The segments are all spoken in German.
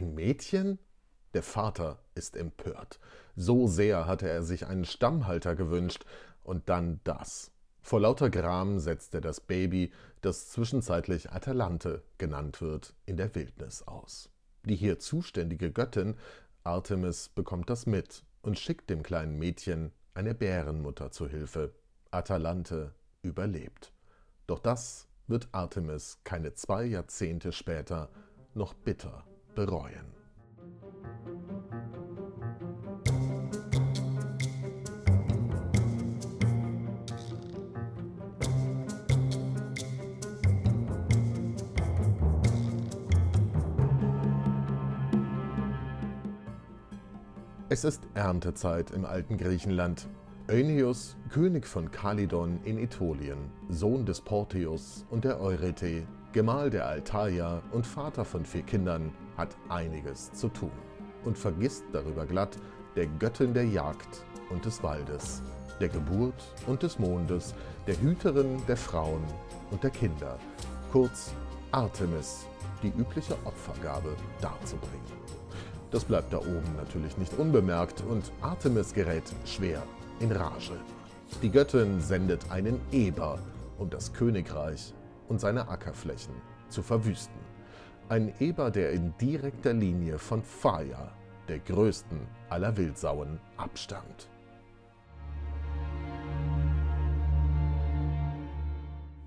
Ein Mädchen? Der Vater ist empört. So sehr hatte er sich einen Stammhalter gewünscht, und dann das. Vor lauter Gram setzt er das Baby, das zwischenzeitlich Atalante genannt wird, in der Wildnis aus. Die hier zuständige Göttin Artemis bekommt das mit und schickt dem kleinen Mädchen eine Bärenmutter zu Hilfe. Atalante überlebt. Doch das wird Artemis keine zwei Jahrzehnte später noch bitter bereuen. Es ist Erntezeit im alten Griechenland. Oeneus, König von Kalidon in Ätolien, Sohn des Porteus und der Eurete, Gemahl der Altaia und Vater von vier Kindern, hat einiges zu tun und vergisst darüber glatt der Göttin der Jagd und des Waldes, der Geburt und des Mondes, der Hüterin der Frauen und der Kinder, kurz Artemis, die übliche Opfergabe darzubringen. Das bleibt da oben natürlich nicht unbemerkt und Artemis gerät schwer in Rage. Die Göttin sendet einen Eber, um das Königreich und seine Ackerflächen zu verwüsten. Ein Eber, der in direkter Linie von Phaia, der größten aller Wildsauen, abstammt.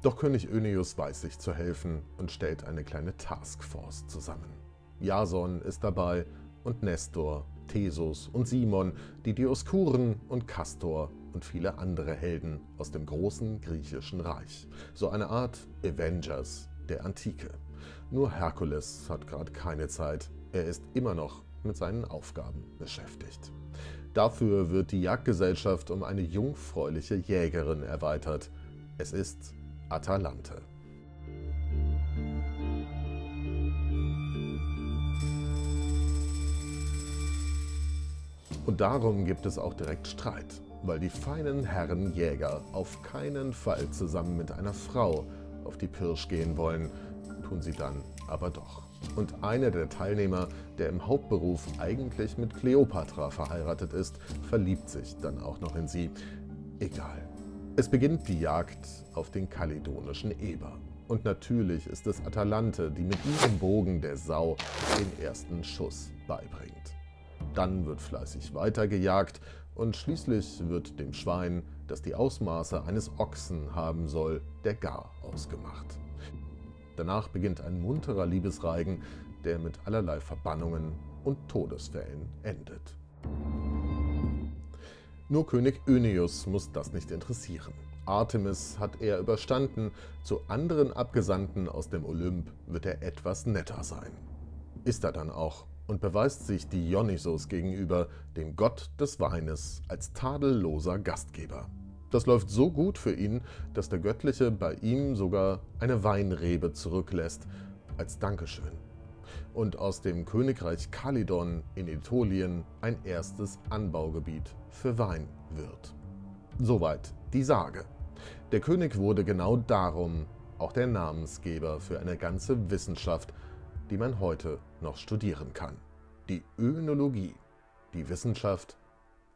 Doch König Öneus weiß sich zu helfen und stellt eine kleine Taskforce zusammen. Jason ist dabei und Nestor, Thesos und Simon, die Dioskuren und Kastor und viele andere Helden aus dem großen griechischen Reich. So eine Art Avengers der Antike. Nur Herkules hat gerade keine Zeit. Er ist immer noch mit seinen Aufgaben beschäftigt. Dafür wird die Jagdgesellschaft um eine jungfräuliche Jägerin erweitert. Es ist Atalante. Und darum gibt es auch direkt Streit, weil die feinen Herren Jäger auf keinen Fall zusammen mit einer Frau auf die Pirsch gehen wollen, tun sie dann aber doch. Und einer der Teilnehmer, der im Hauptberuf eigentlich mit Kleopatra verheiratet ist, verliebt sich dann auch noch in sie. Egal. Es beginnt die Jagd auf den kaledonischen Eber. Und natürlich ist es Atalante, die mit ihrem Bogen der Sau den ersten Schuss beibringt. Dann wird fleißig weitergejagt und schließlich wird dem Schwein, das die Ausmaße eines Ochsen haben soll, der Gar ausgemacht. Danach beginnt ein munterer Liebesreigen, der mit allerlei Verbannungen und Todesfällen endet. Nur König Öneus muss das nicht interessieren. Artemis hat er überstanden, zu anderen Abgesandten aus dem Olymp wird er etwas netter sein. Ist er dann auch und beweist sich Dionysos gegenüber, dem Gott des Weines, als tadelloser Gastgeber. Das läuft so gut für ihn, dass der Göttliche bei ihm sogar eine Weinrebe zurücklässt, als Dankeschön. Und aus dem Königreich Kalidon in Ätolien ein erstes Anbaugebiet für Wein wird. Soweit die Sage. Der König wurde genau darum auch der Namensgeber für eine ganze Wissenschaft, die man heute noch studieren kann. Die Önologie, die Wissenschaft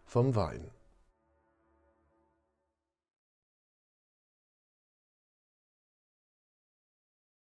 vom Wein.